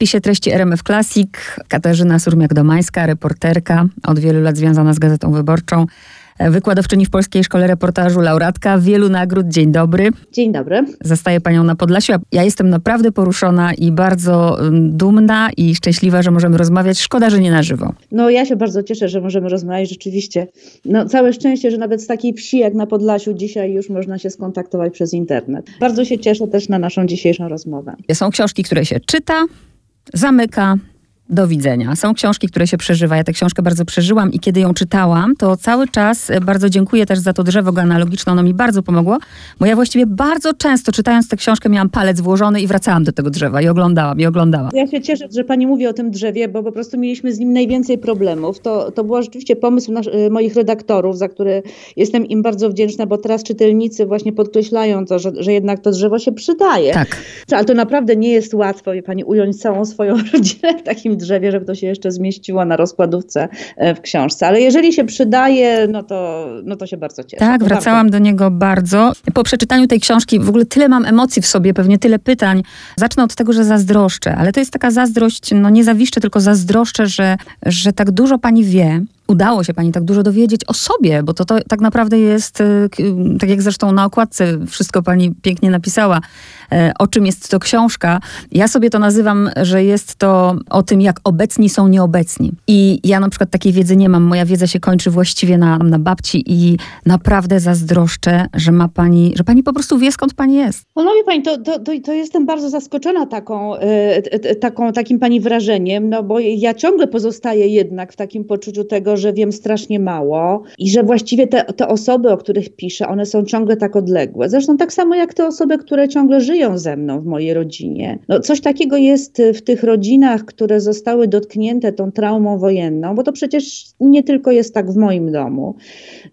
spisie treści RMF Classic Katarzyna Surmiak-Domańska, reporterka, od wielu lat związana z Gazetą Wyborczą wykładowczyni w Polskiej Szkole Reportażu, laureatka wielu nagród. Dzień dobry. Dzień dobry. Zastaję panią na Podlasiu. Ja jestem naprawdę poruszona i bardzo mm, dumna i szczęśliwa, że możemy rozmawiać. Szkoda, że nie na żywo. No ja się bardzo cieszę, że możemy rozmawiać rzeczywiście. No całe szczęście, że nawet z takiej wsi jak na Podlasiu dzisiaj już można się skontaktować przez internet. Bardzo się cieszę też na naszą dzisiejszą rozmowę. Są książki, które się czyta, zamyka, do widzenia. Są książki, które się przeżywa. Ja tę książkę bardzo przeżyłam i kiedy ją czytałam, to cały czas e, bardzo dziękuję też za to drzewo genealogiczne. Ono mi bardzo pomogło, bo ja właściwie bardzo często czytając tę książkę miałam palec włożony i wracałam do tego drzewa i oglądałam, i oglądałam. Ja się cieszę, że pani mówi o tym drzewie, bo po prostu mieliśmy z nim najwięcej problemów. To, to był rzeczywiście pomysł nasz, e, moich redaktorów, za który jestem im bardzo wdzięczna, bo teraz czytelnicy właśnie podkreślają to, że, że jednak to drzewo się przydaje. Tak. Ale to naprawdę nie jest łatwo, wie pani, ująć całą swoją rodzinę w takim drzewie, żeby to się jeszcze zmieściło na rozkładówce e, w książce. Ale jeżeli się przydaje, no to, no to się bardzo cieszę. Tak, wracałam do niego bardzo. Po przeczytaniu tej książki w ogóle tyle mam emocji w sobie, pewnie tyle pytań. Zacznę od tego, że zazdroszczę, ale to jest taka zazdrość, no nie zawiszczę, tylko zazdroszczę, że, że tak dużo pani wie udało się pani tak dużo dowiedzieć o sobie, bo to, to tak naprawdę jest, e, tak jak zresztą na okładce wszystko pani pięknie napisała, e, o czym jest to książka. Ja sobie to nazywam, że jest to o tym, jak obecni są nieobecni. I ja na przykład takiej wiedzy nie mam. Moja wiedza się kończy właściwie na, na babci i naprawdę zazdroszczę, że ma pani, że pani po prostu wie, skąd pani jest. No wie pani, to, to, to, to jestem bardzo zaskoczona taką, e, taką, takim pani wrażeniem, no bo ja ciągle pozostaję jednak w takim poczuciu tego, że wiem strasznie mało i że właściwie te, te osoby, o których piszę, one są ciągle tak odległe. Zresztą tak samo jak te osoby, które ciągle żyją ze mną w mojej rodzinie. No, coś takiego jest w tych rodzinach, które zostały dotknięte tą traumą wojenną, bo to przecież nie tylko jest tak w moim domu,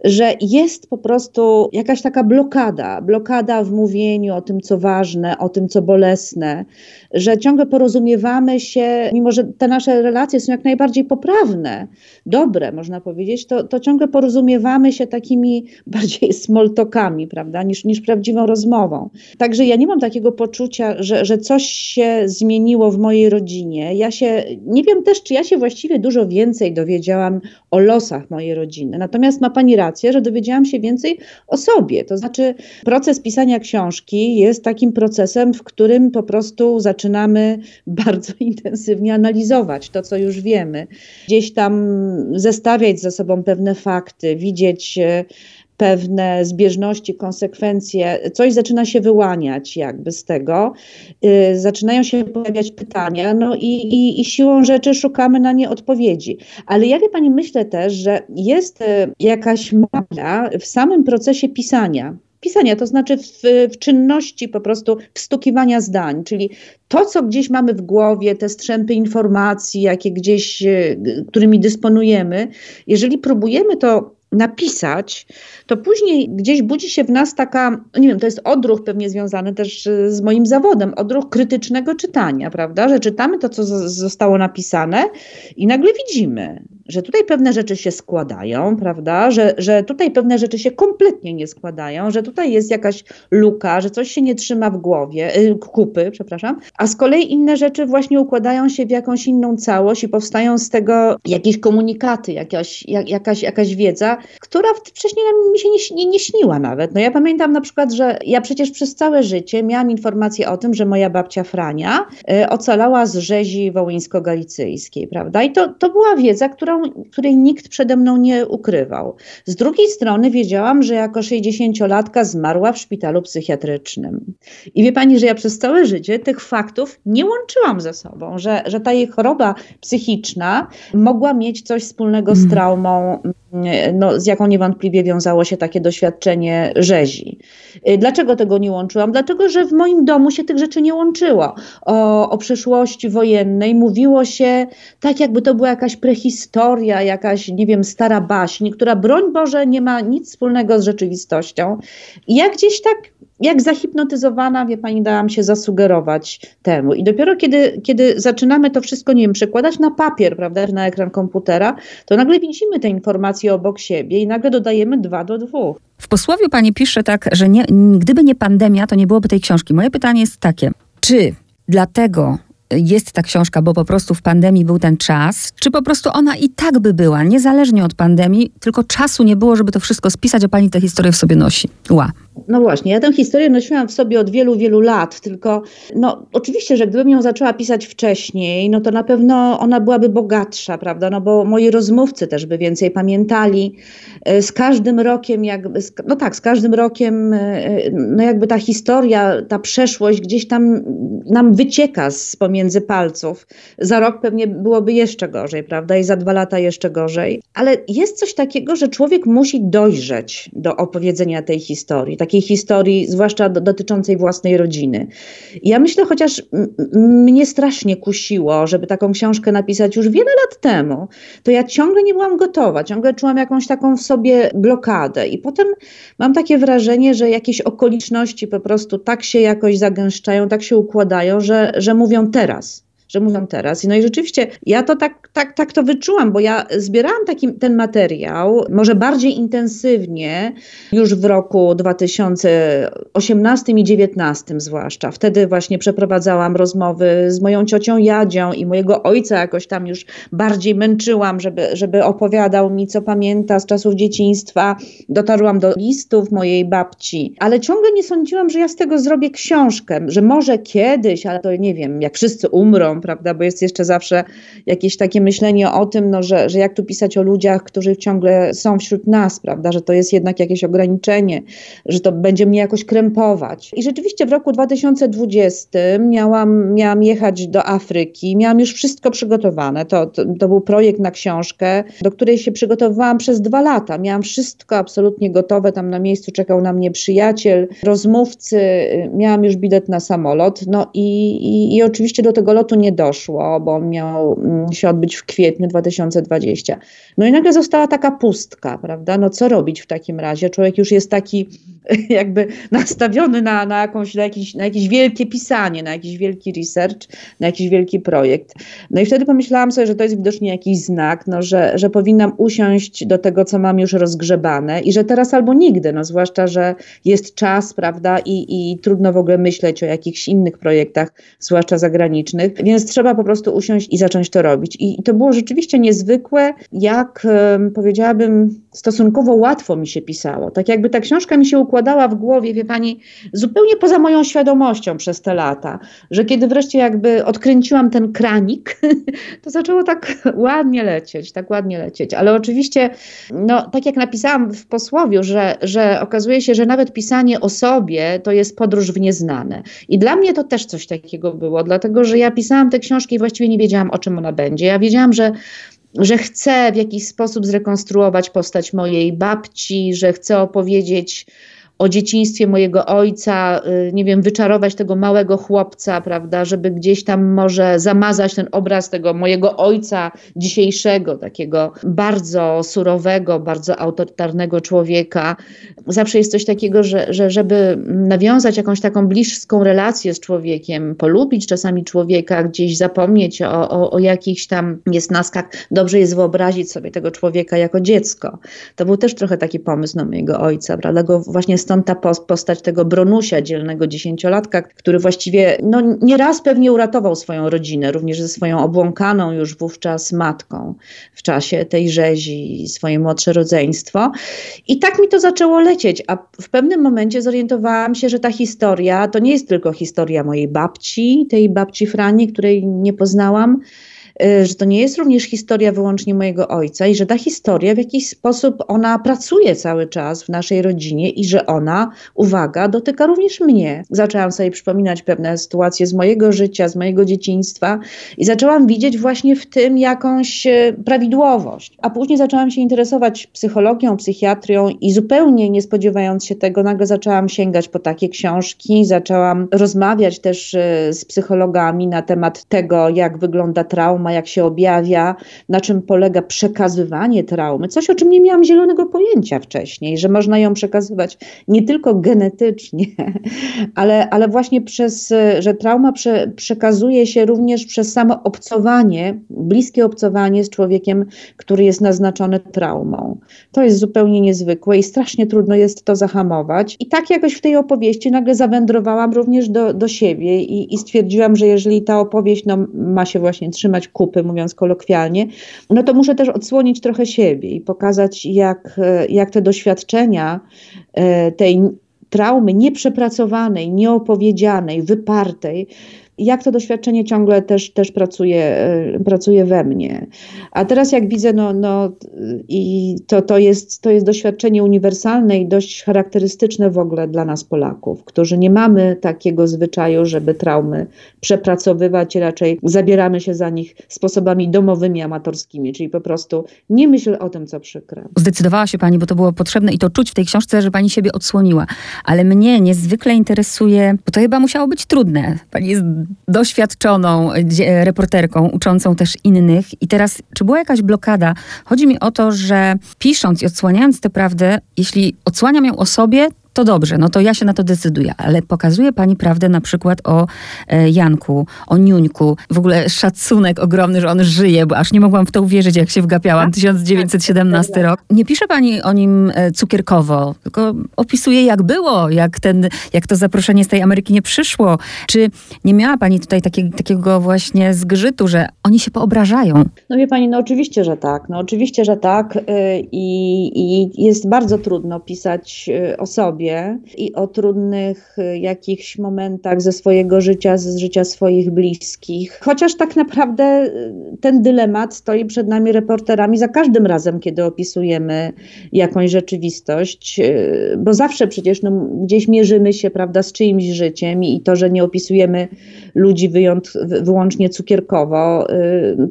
że jest po prostu jakaś taka blokada, blokada w mówieniu o tym, co ważne, o tym, co bolesne, że ciągle porozumiewamy się, mimo że te nasze relacje są jak najbardziej poprawne, dobre, można powiedzieć, to, to ciągle porozumiewamy się takimi bardziej smoltokami, prawda, niż, niż prawdziwą rozmową. Także ja nie mam takiego poczucia, że, że coś się zmieniło w mojej rodzinie. Ja się, nie wiem też, czy ja się właściwie dużo więcej dowiedziałam o losach mojej rodziny. Natomiast ma Pani rację, że dowiedziałam się więcej o sobie. To znaczy, proces pisania książki jest takim procesem, w którym po prostu zaczynamy bardzo intensywnie analizować to, co już wiemy. Gdzieś tam zestawiać ze sobą pewne fakty, widzieć e, pewne zbieżności, konsekwencje, coś zaczyna się wyłaniać jakby z tego, yy, zaczynają się pojawiać pytania, no i, i, i, siłą rzeczy szukamy na nie odpowiedzi. Ale ja wie Pani myślę też, że jest yy, jakaś magia w samym procesie pisania pisania, to znaczy w, w, czynności po prostu wstukiwania zdań, czyli to, co gdzieś mamy w głowie, te strzępy informacji, jakie gdzieś, e, którymi dysponujemy, jeżeli próbujemy to napisać, to później gdzieś budzi się w nas taka, nie wiem, to jest odruch pewnie związany też e, z moim zawodem, odruch krytycznego czytania, prawda? Że czytamy to, co zostało napisane i nagle widzimy, że tutaj pewne rzeczy się składają, prawda? Że, że tutaj pewne rzeczy się kompletnie nie składają, że tutaj jest jakaś luka, że coś się nie trzyma w głowie, yy, kupy, przepraszam, a z kolei inne rzeczy właśnie układają się w jakąś inną całość i powstają z tego jakieś komunikaty, jakaś, jak, jakaś, jakaś wiedza, która wcześniej mi się nie, nie, nie śniła nawet. No ja pamiętam na przykład, że ja przecież przez całe życie miałam informację o tym, że moja babcia Frania y, ocalała z rzezi wołyńsko-galicyjskiej, prawda? I to, to była wiedza, którą której nikt przede mną nie ukrywał. Z drugiej strony wiedziałam, że jako 60-latka zmarła w szpitalu psychiatrycznym. I wie pani, że ja przez całe życie tych faktów nie łączyłam ze sobą, że, że ta jej choroba psychiczna mogła mieć coś wspólnego z mm. traumą no, z jaką niewątpliwie wiązało się takie doświadczenie rzezi. Y, dlaczego tego nie łączyłam? Dlatego, że w moim domu się tych rzeczy nie łączyło. O, o przeszłości wojennej mówiło się tak, jakby to była jakaś prehistoria, jakaś, nie wiem, stara baśń, która broń Boże nie ma nic wspólnego z rzeczywistością. I ja gdzieś tak jak zahipnotyzowana, wie pani, dałam się zasugerować temu. I dopiero kiedy, kiedy zaczynamy to wszystko, nie wiem, przekładać na papier, prawda, na ekran komputera, to nagle widzimy te informacje obok siebie i nagle dodajemy dwa do dwóch. W posłowiu pani pisze tak, że nie, gdyby nie pandemia, to nie byłoby tej książki. Moje pytanie jest takie, czy dlatego jest ta książka, bo po prostu w pandemii był ten czas, czy po prostu ona i tak by była, niezależnie od pandemii, tylko czasu nie było, żeby to wszystko spisać, a pani tę historię w sobie nosi. Ła. No właśnie, ja tę historię nosiłam w sobie od wielu, wielu lat, tylko no oczywiście, że gdybym ją zaczęła pisać wcześniej, no to na pewno ona byłaby bogatsza, prawda, no bo moi rozmówcy też by więcej pamiętali. E, z każdym rokiem, jakby, no tak, z każdym rokiem, e, no jakby ta historia, ta przeszłość gdzieś tam nam wycieka z pomiędzy palców. Za rok pewnie byłoby jeszcze gorzej, prawda, i za dwa lata jeszcze gorzej. Ale jest coś takiego, że człowiek musi dojrzeć do opowiedzenia tej historii takiej historii, zwłaszcza do, dotyczącej własnej rodziny. Ja myślę, chociaż mnie strasznie kusiło, żeby taką książkę napisać już wiele lat temu, to ja ciągle nie byłam gotowa, ciągle czułam jakąś taką w sobie blokadę. I potem mam takie wrażenie, że jakieś okoliczności po prostu tak się jakoś zagęszczają, tak się układają, że, że mówią teraz że mówią teraz. No i rzeczywiście ja to tak, tak, tak to wyczułam, bo ja zbierałam taki, ten materiał, może bardziej intensywnie już w roku 2018 i 2019 zwłaszcza. Wtedy właśnie przeprowadzałam rozmowy z moją ciocią Jadzią i mojego ojca jakoś tam już bardziej męczyłam, żeby, żeby opowiadał mi, co pamięta z czasów dzieciństwa. Dotarłam do listów mojej babci, ale ciągle nie sądziłam, że ja z tego zrobię książkę, że może kiedyś, ale to nie wiem, jak wszyscy umrą, prawda? Bo jest jeszcze zawsze jakieś takie myślenie o tym, no, że, że jak tu pisać o ludziach, którzy ciągle są wśród nas, prawda? Że to jest jednak jakieś ograniczenie, że to będzie mnie jakoś krępować. I rzeczywiście w roku 2020 miałam, miałam jechać do Afryki, miałam już wszystko przygotowane. To, to, to był projekt na książkę, do której się przygotowywałam przez dwa lata. Miałam wszystko absolutnie gotowe, tam na miejscu czekał na mnie przyjaciel, rozmówcy, miałam już bilet na samolot. No i, i, i oczywiście do tego lotu nie nie doszło, bo miał mm, się odbyć w kwietniu 2020. No i nagle została taka pustka, prawda? No co robić w takim razie? Człowiek już jest taki jakby nastawiony na, na, jakąś, na, jakieś, na jakieś wielkie pisanie, na jakiś wielki research, na jakiś wielki projekt. No i wtedy pomyślałam sobie, że to jest widocznie jakiś znak, no, że, że powinnam usiąść do tego, co mam już rozgrzebane i że teraz albo nigdy, no zwłaszcza, że jest czas, prawda, i, i trudno w ogóle myśleć o jakichś innych projektach, zwłaszcza zagranicznych, więc trzeba po prostu usiąść i zacząć to robić. I to było rzeczywiście niezwykłe, jak powiedziałabym, stosunkowo łatwo mi się pisało. Tak jakby ta książka mi się układała w głowie, wie pani, zupełnie poza moją świadomością przez te lata, że kiedy wreszcie jakby odkręciłam ten kranik, to zaczęło tak ładnie lecieć, tak ładnie lecieć. Ale oczywiście, no tak jak napisałam w posłowiu, że, że okazuje się, że nawet pisanie o sobie to jest podróż w nieznane. I dla mnie to też coś takiego było, dlatego że ja pisałam te książki i właściwie nie wiedziałam, o czym ona będzie. Ja wiedziałam, że że chcę w jakiś sposób zrekonstruować postać mojej babci, że chcę opowiedzieć o dzieciństwie mojego ojca, y, nie wiem, wyczarować tego małego chłopca, prawda, żeby gdzieś tam może zamazać ten obraz tego mojego ojca dzisiejszego, takiego bardzo surowego, bardzo autorytarnego człowieka. Zawsze jest coś takiego, że, że żeby nawiązać jakąś taką bliską relację z człowiekiem, polubić czasami człowieka, gdzieś zapomnieć o, o, o jakichś tam niesnaskach, dobrze jest wyobrazić sobie tego człowieka jako dziecko. To był też trochę taki pomysł na mojego ojca, prawda, go właśnie stąd ta postać tego Bronusia, dzielnego dziesięciolatka, który właściwie no, nieraz pewnie uratował swoją rodzinę, również ze swoją obłąkaną już wówczas matką w czasie tej rzezi, swoje młodsze rodzeństwo. I tak mi to zaczęło lecieć, a w pewnym momencie zorientowałam się, że ta historia to nie jest tylko historia mojej babci, tej babci Frani, której nie poznałam, że to nie jest również historia wyłącznie mojego ojca i że ta historia w jakiś sposób ona pracuje cały czas w naszej rodzinie i że ona, uwaga, dotyka również mnie. Zaczęłam sobie przypominać pewne sytuacje z mojego życia, z mojego dzieciństwa i zaczęłam widzieć właśnie w tym jakąś y, prawidłowość. A później zaczęłam się interesować psychologią, psychiatrią i zupełnie nie spodziewając się tego, nagle zaczęłam sięgać po takie książki, zaczęłam rozmawiać też y, z psychologami na temat tego, jak wygląda trauma trauma, jak się objawia, na czym polega przekazywanie traumy. Coś, o czym nie miałam zielonego pojęcia wcześniej, że można ją przekazywać nie tylko genetycznie, ale, ale właśnie przez, że trauma prze, przekazuje się również przez samo obcowanie, bliskie obcowanie z człowiekiem, który jest naznaczony traumą. To jest zupełnie niezwykłe i strasznie trudno jest to zahamować. I tak jakoś w tej opowieści nagle zawędrowałam również do, do siebie i, i stwierdziłam, że jeżeli ta opowieść no, ma się właśnie trzymać kupy, mówiąc kolokwialnie, no to muszę też odsłonić trochę siebie i pokazać, jak, jak te doświadczenia e, tej traumy nieprzepracowanej, nieopowiedzianej, wypartej, jak to doświadczenie ciągle też, też pracuje, e, pracuje we mnie. A teraz jak widzę, no, no i to, to, jest, to jest doświadczenie uniwersalne i dość charakterystyczne w ogóle dla nas Polaków, którzy nie mamy takiego zwyczaju, żeby traumy przepracowywać, raczej zabieramy się za nich sposobami domowymi, amatorskimi, czyli po prostu nie myśl o tym, co przykre. Zdecydowała się Pani, bo to było potrzebne i to czuć w tej książce, że Pani siebie odsłoniła. Ale mnie niezwykle interesuje, bo to chyba musiało być trudne. Pani jest doświadczoną reporterką, uczącą też innych. I teraz, czy była jakaś blokada? Chodzi mi o to, że pisząc i odsłaniając tę prawdę, jeśli odsłaniam ją o sobie, to dobrze, no to ja się na to decyduję. Ale pokazuje pani prawdę na przykład o e, Janku, o Niuńku. W ogóle szacunek ogromny, że on żyje, bo aż nie mogłam w to uwierzyć, jak się wgapiałam. 1917 tak, tak, rok. Nie pisze pani o nim e, cukierkowo, tylko opisuje jak było, jak, ten, jak to zaproszenie z tej Ameryki nie przyszło. Czy nie miała pani tutaj takie, takiego właśnie zgrzytu, że oni się poobrażają? No wie pani, no oczywiście, że tak. No oczywiście, że tak. Y, I, i jest bardzo trudno pisać y, o sobie sobie i o trudnych y, jakichś momentach ze swojego życia, z życia swoich bliskich. Chociaż tak naprawdę y, ten dylemat stoi przed nami reporterami za każdym razem, kiedy opisujemy jakąś rzeczywistość, y, bo zawsze przecież no, gdzieś mierzymy się prawda, z czyimś życiem i to, że nie opisujemy ludzi wyjąt, wyłącznie cukierkowo,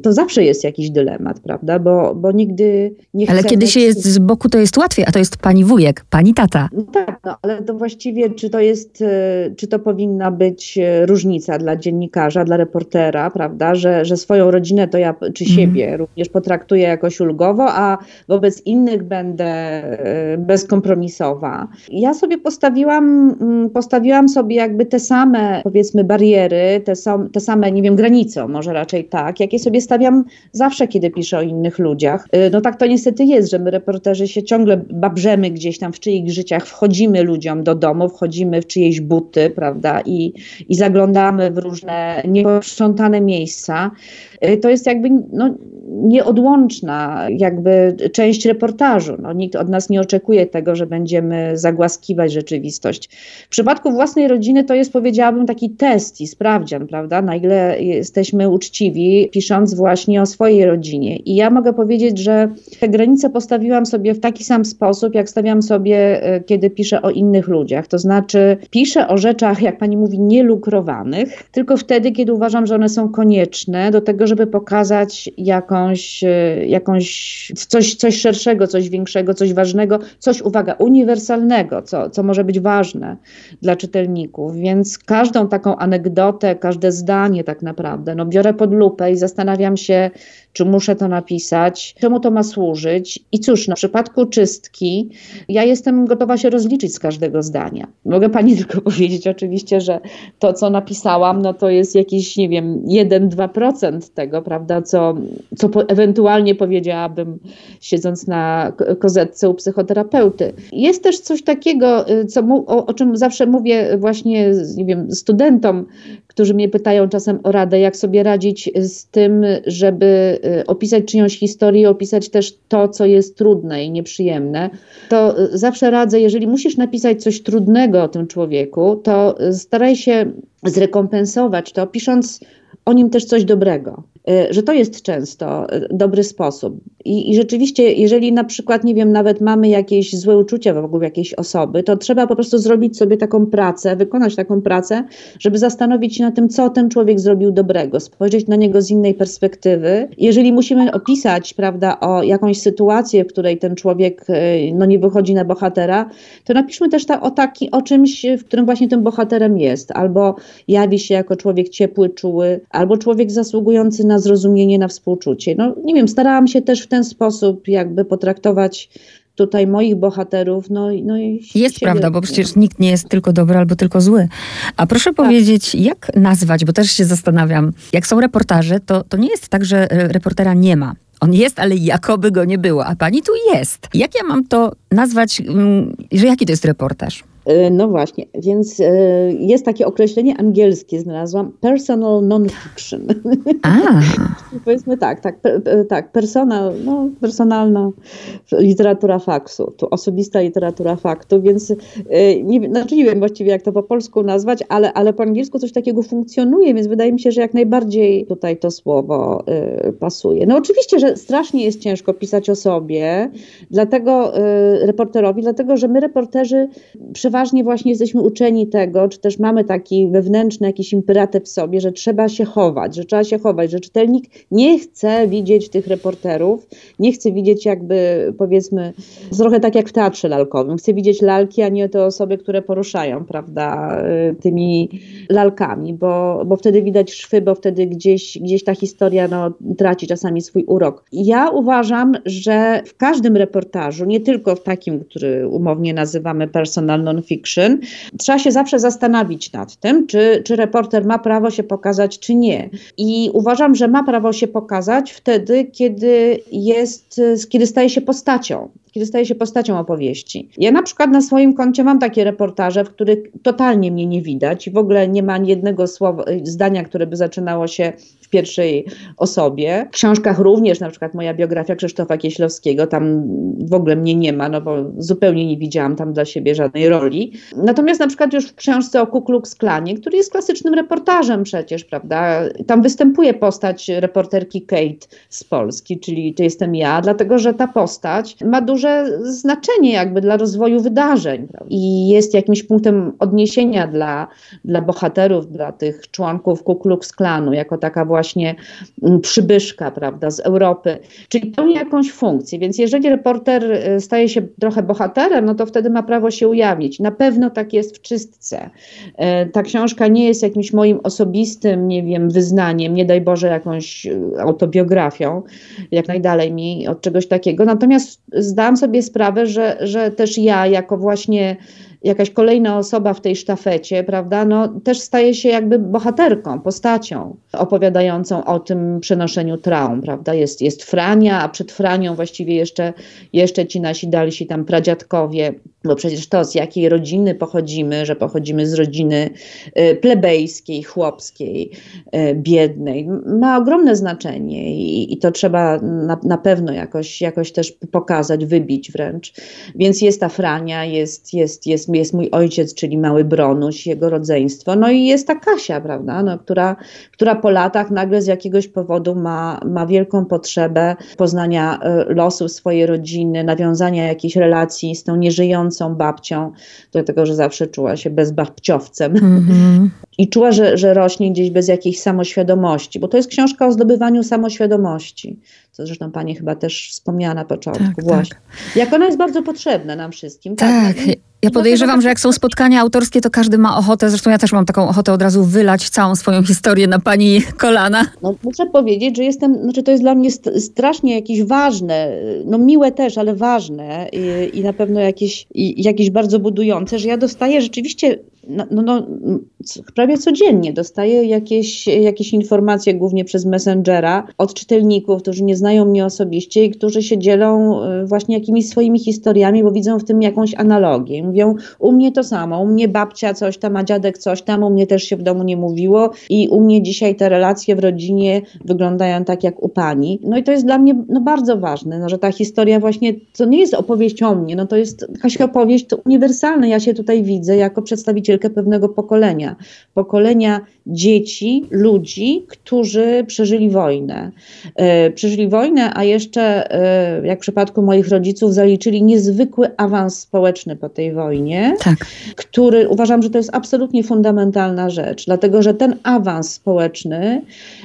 to zawsze jest jakiś dylemat, prawda? Bo, bo nigdy nie Ale kiedy się jest z boku, to jest łatwiej, a to jest pani wujek, pani tata. No tak, no, ale to właściwie, czy to jest, e, czy to powinna być e, różnica dla dziennikarza, dla reportera, prawda, że, że swoją rodzinę to ja, czy mhm. siebie również potraktuję jakoś ulgowo, a wobec innych będę e, bezkompromisowa. Ja sobie postawiłam, mm, postawiłam sobie jakby te same, powiedzmy, bariery, te, te same, nie wiem, granice, może raczej tak, jakie sobie stawiam zawsze, kiedy piszę o innych ludziach. No tak to niestety jest, że my reporterzy się ciągle babrzemy gdzieś tam w czyich życiach, wchodzimy wchodzimy ludziom do domu, wchodzimy w czyjeś buty, prawda, i, i zaglądamy w różne nieposprzątane miejsca. Y, to jest jakby no, nieodłączna jakby część reportażu. No, nikt od nas nie oczekuje tego, że będziemy zagłaskiwać rzeczywistość. W przypadku własnej rodziny to jest, powiedziałabym, taki test i sprawdzian, prawda, na ile jesteśmy uczciwi, pisząc właśnie o swojej rodzinie. I ja mogę powiedzieć, że te granice postawiłam sobie w taki sam sposób, jak stawiam sobie, y, kiedy piszę o innych ludziach. To znaczy, piszę o rzeczach, jak pani mówi, nielukrowanych, tylko wtedy, kiedy uważam, że one są konieczne do tego, żeby pokazać jakąś, e, jakąś coś, coś szerszego, coś większego, coś ważnego, coś, uwaga, uniwersalnego, co, co może być ważne dla czytelników. Więc każdą taką anegdotę, każde zdanie tak naprawdę, no biorę pod lupę i zastanawiam się, czy muszę to napisać, czemu to ma służyć. I cóż, no, w przypadku czystki ja jestem gotowa się rozliczyć z każdego zdania. Mogę pani tylko powiedzieć oczywiście, że to, co napisałam, no to jest jakiś, nie wiem, 1-2% tego, prawda, co, co po, ewentualnie powiedziałabym siedząc na kozetce u psychoterapeuty. Jest też coś takiego, y, co, o, o czym zawsze mówię właśnie, nie wiem, studentom, którzy mnie pytają czasem o radę, jak sobie radzić z tym, żeby opisać czyjąś historię, opisać też to, co jest trudne i nieprzyjemne, to y, zawsze radzę, jeżeli musisz napisać coś trudnego o tym człowieku, to staraj się zrekompensować to, pisząc o nim też coś dobrego. Y, że to jest często y, dobry sposób. I, I, rzeczywiście, jeżeli na przykład, nie wiem, nawet mamy jakieś złe uczucia wokół jakiejś osoby, to trzeba po prostu zrobić sobie taką pracę, wykonać taką pracę, żeby zastanowić się na tym, co ten człowiek zrobił dobrego, spojrzeć na niego z innej perspektywy. Jeżeli musimy opisać, prawda, o jakąś sytuację, w której ten człowiek y, no, nie wychodzi na bohatera, to napiszmy też ta, o, taki, o czymś, w którym właśnie tym bohaterem jest, albo jawi się jako człowiek ciepły, czuły, albo człowiek zasługujący na zrozumienie, na współczucie. No nie wiem, starałam się też w ten sposób jakby potraktować tutaj moich bohaterów. No, no i jest prawda, bo przecież nikt nie jest tylko dobry albo tylko zły. A proszę tak. powiedzieć, jak nazwać, bo też się zastanawiam, jak są reportaże, to, to nie jest tak, że reportera nie ma. On jest, ale jakoby go nie było, a pani tu jest. Jak ja mam to nazwać, mm, że jaki to jest reportaż? E, no właśnie, więc e, jest takie określenie angielskie, znalazłam personal non-fiction. Powiedzmy tak, tak, tak, personal, no, personalna literatura faksu, tu osobista literatura faktu, więc e, nie, znaczy nie wiem właściwie jak to po polsku nazwać, ale, ale po angielsku coś takiego funkcjonuje, więc wydaje mi się, że jak najbardziej tutaj to słowo pasuje. No oczywiście, że strasznie jest ciężko pisać o sobie, dlatego reporterowi, dlatego, że my reporterzy przeważnie przeważnie właśnie jesteśmy uczeni tego, czy też mamy taki wewnętrzny jakiś imperatyw w sobie, że trzeba się chować, że trzeba się chować, że czytelnik nie chce widzieć tych reporterów, nie chce widzieć jakby powiedzmy, trochę tak jak w teatrze lalkowym, chce widzieć lalki, a nie te osoby, które poruszają, prawda, y, tymi lalkami, bo, bo wtedy widać szwy, bo wtedy gdzieś, gdzieś ta historia no, traci czasami swój urok. Ja uważam, że w każdym reportażu, nie tylko w takim, który umownie nazywamy personal non fiction, trzeba się zawsze zastanowić nad tym, czy, czy reporter ma prawo się pokazać, czy nie. I uważam, że ma prawo się pokazać wtedy, kiedy jest, kiedy staje się postacią kiedy staje się postacią opowieści. Ja na przykład na swoim koncie mam takie reportaże, w których totalnie mnie nie widać i w ogóle nie ma ani jednego słowa, zdania, które by zaczynało się pierwszej osobie. W książkach również, na przykład moja biografia Krzysztofa Kieślowskiego, tam w ogóle mnie nie ma, no bo zupełnie nie widziałam tam dla siebie żadnej roli. Natomiast na przykład już w książce o Ku Klux Klanie, który jest klasycznym reportażem przecież, prawda, tam występuje postać reporterki Kate z Polski, czyli to jestem ja, dlatego że ta postać ma duże znaczenie jakby dla rozwoju wydarzeń prawda? i jest jakimś punktem odniesienia dla, dla bohaterów, dla tych członków Ku Klux Klanu, jako taka właśnie właśnie mm, przybyszka, prawda, z Europy, czyli pełni jakąś funkcję. Więc jeżeli reporter y, staje się trochę bohaterem, no to wtedy ma prawo się ujawnić. Na pewno tak jest w czystce. Y, ta książka nie jest jakimś moim osobistym, nie wiem, wyznaniem, nie daj Boże jakąś y, autobiografią, jak najdalej mi od czegoś takiego. Natomiast zdałam sobie sprawę, że, że też ja jako właśnie jakaś kolejna osoba w tej sztafecie, prawda, no też staje się jakby bohaterką, postacią opowiadającą o tym przenoszeniu traum, prawda. Jest, jest Frania, a przed Franią właściwie jeszcze, jeszcze ci nasi dalsi tam pradziadkowie, bo przecież to, z jakiej rodziny pochodzimy, że pochodzimy z rodziny y, plebejskiej, chłopskiej, y, biednej, ma ogromne znaczenie i, i to trzeba na, na pewno jakoś, jakoś też pokazać, wybić wręcz. Więc jest ta Frania, jest, jest, jest, jest mój ojciec, czyli mały Bronuś, jego rodzeństwo, no i jest ta Kasia, prawda, no, która, która po latach nagle z jakiegoś powodu ma, ma wielką potrzebę poznania y, losu swojej rodziny, nawiązania jakiejś relacji z tą nieżyjącą babcią, dlatego że zawsze czuła się bezbabciowcem. Mm-hmm. I czuła, że, że rośnie gdzieś bez jakiejś samoświadomości, bo to jest książka o zdobywaniu samoświadomości, co zresztą pani chyba też wspomniała na początku. Tak, właśnie. Tak. Jak ona jest bardzo potrzebna nam wszystkim. Tak, tak. Ja podejrzewam, że jak są spotkania autorskie, to każdy ma ochotę, zresztą ja też mam taką ochotę od razu wylać całą swoją historię na pani kolana. No, muszę powiedzieć, że jestem, znaczy to jest dla mnie strasznie jakieś ważne, no miłe też, ale ważne i, i na pewno jakieś, i, jakieś bardzo budujące, że ja dostaję rzeczywiście no, no, no, prawie codziennie dostaję jakieś, jakieś informacje, głównie przez Messengera, od czytelników, którzy nie znają mnie osobiście i którzy się dzielą e, właśnie jakimiś swoimi historiami, bo widzą w tym jakąś analogię. Mówią, u mnie to samo, u mnie babcia coś tam, a dziadek coś tam, u mnie też się w domu nie mówiło i u mnie dzisiaj te relacje w rodzinie wyglądają tak jak u pani. No i to jest dla mnie no, bardzo ważne, no, że ta historia właśnie, to nie jest opowieść o mnie, no to jest jakaś opowieść uniwersalna. Ja się tutaj widzę jako przedstawiciel pewnego pokolenia. Pokolenia dzieci, ludzi, którzy przeżyli wojnę. E, przeżyli wojnę, a jeszcze, e, jak w przypadku moich rodziców, zaliczyli niezwykły awans społeczny po tej wojnie, tak. który uważam, że to jest absolutnie fundamentalna rzecz, dlatego że ten awans społeczny,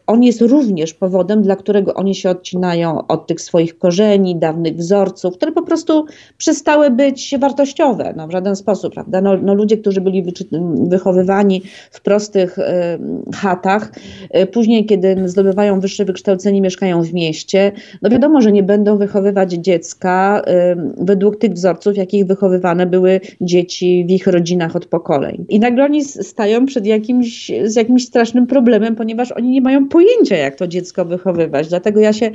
on jest również powodem, dla którego oni się odcinają od tych swoich korzeni, dawnych wzorców, które po prostu przestały być wartościowe no, w żaden sposób. Prawda? No, no ludzie, którzy byli wychowywani w prostych chatach. Później, kiedy zdobywają wyższe wykształcenie, mieszkają w mieście. No wiadomo, że nie będą wychowywać dziecka według tych wzorców, jakich wychowywane były dzieci w ich rodzinach od pokoleń. I nagle oni stają przed jakimś, z jakimś strasznym problemem, ponieważ oni nie mają pojęcia, jak to dziecko wychowywać. Dlatego ja się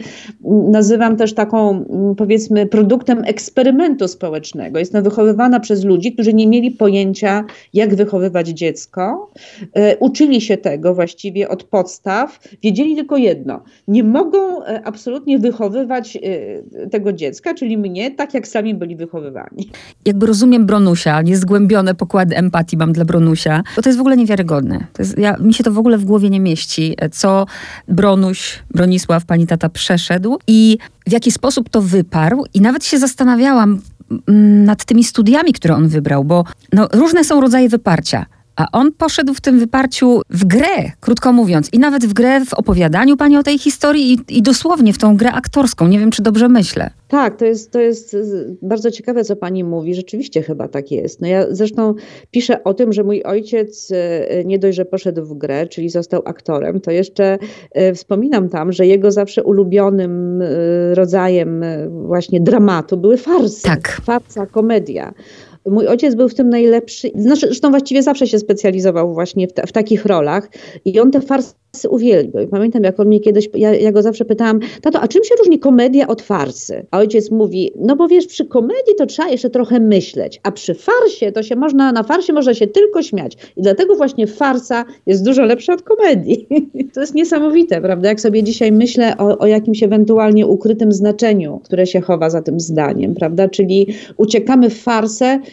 nazywam też taką, powiedzmy, produktem eksperymentu społecznego. Jestem wychowywana przez ludzi, którzy nie mieli pojęcia, jak wychowywać dziecko. E, uczyli się tego właściwie od podstaw. Wiedzieli tylko jedno: nie mogą e, absolutnie wychowywać e, tego dziecka, czyli mnie, tak jak sami byli wychowywani. Jakby rozumiem Bronusia, niezgłębione pokłady empatii mam dla Bronusia, bo to jest w ogóle niewiarygodne. To jest, ja, mi się to w ogóle w głowie nie mieści, co Bronuś, Bronisław, pani tata przeszedł i w jaki sposób to wyparł i nawet się zastanawiałam, mm, nad tymi studiami, które on wybrał, bo no, różne są rodzaje wyparcia. A on poszedł w tym wyparciu w grę, krótko mówiąc, i nawet w grę w opowiadaniu pani o tej historii i, i dosłownie w tą grę aktorską. Nie wiem, czy dobrze myślę. Tak, to jest, to jest bardzo ciekawe, co pani mówi. Rzeczywiście chyba tak jest. No ja zresztą piszę o tym, że mój ojciec e, nie dość, że poszedł w grę, czyli został aktorem, to jeszcze e, wspominam tam, że jego zawsze ulubionym rodzajem właśnie dramatu były farsy. Tak. Farsa, komedia. Mój ojciec był w tym najlepszy, znaczy, zresztą właściwie zawsze się specjalizował właśnie w, ta, w takich rolach i on te farsy uwielbiał. pamiętam, jak on mnie kiedyś, ja, ja, go zawsze pytałam, tato, a czym się różni komedia od farsy? A ojciec mówi, no bo wiesz, przy komedii to trzeba jeszcze trochę myśleć, a przy farsie to się można, na farsie można się tylko śmiać. I dlatego właśnie farsa jest dużo lepsza od komedii. to jest niesamowite, prawda? Jak sobie dzisiaj myślę o, o jakimś ewentualnie ukrytym znaczeniu, które się chowa za tym zdaniem, prawda? Czyli uciekamy w farsę,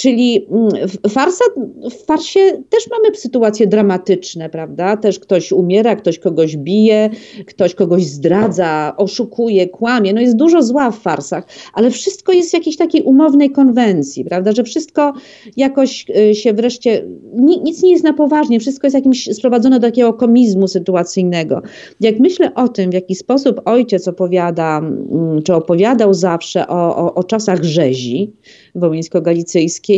Czyli mm, farsa, w farsie też mamy sytuacje dramatyczne, prawda? Też ktoś umiera, ktoś kogoś bije, ktoś kogoś zdradza, oszukuje, kłamie. No jest dużo zła w farsach, ale wszystko jest w jakiejś takiej umownej konwencji, prawda? Że wszystko jakoś y, się wreszcie, nic nie jest na poważnie, wszystko jest jakimś sprowadzone do takiego komizmu sytuacyjnego. Jak myślę o tym, w jaki sposób ojciec opowiada, mm, czy opowiadał zawsze o, o, o czasach rzezi, wołyńsko-galicyjskiej,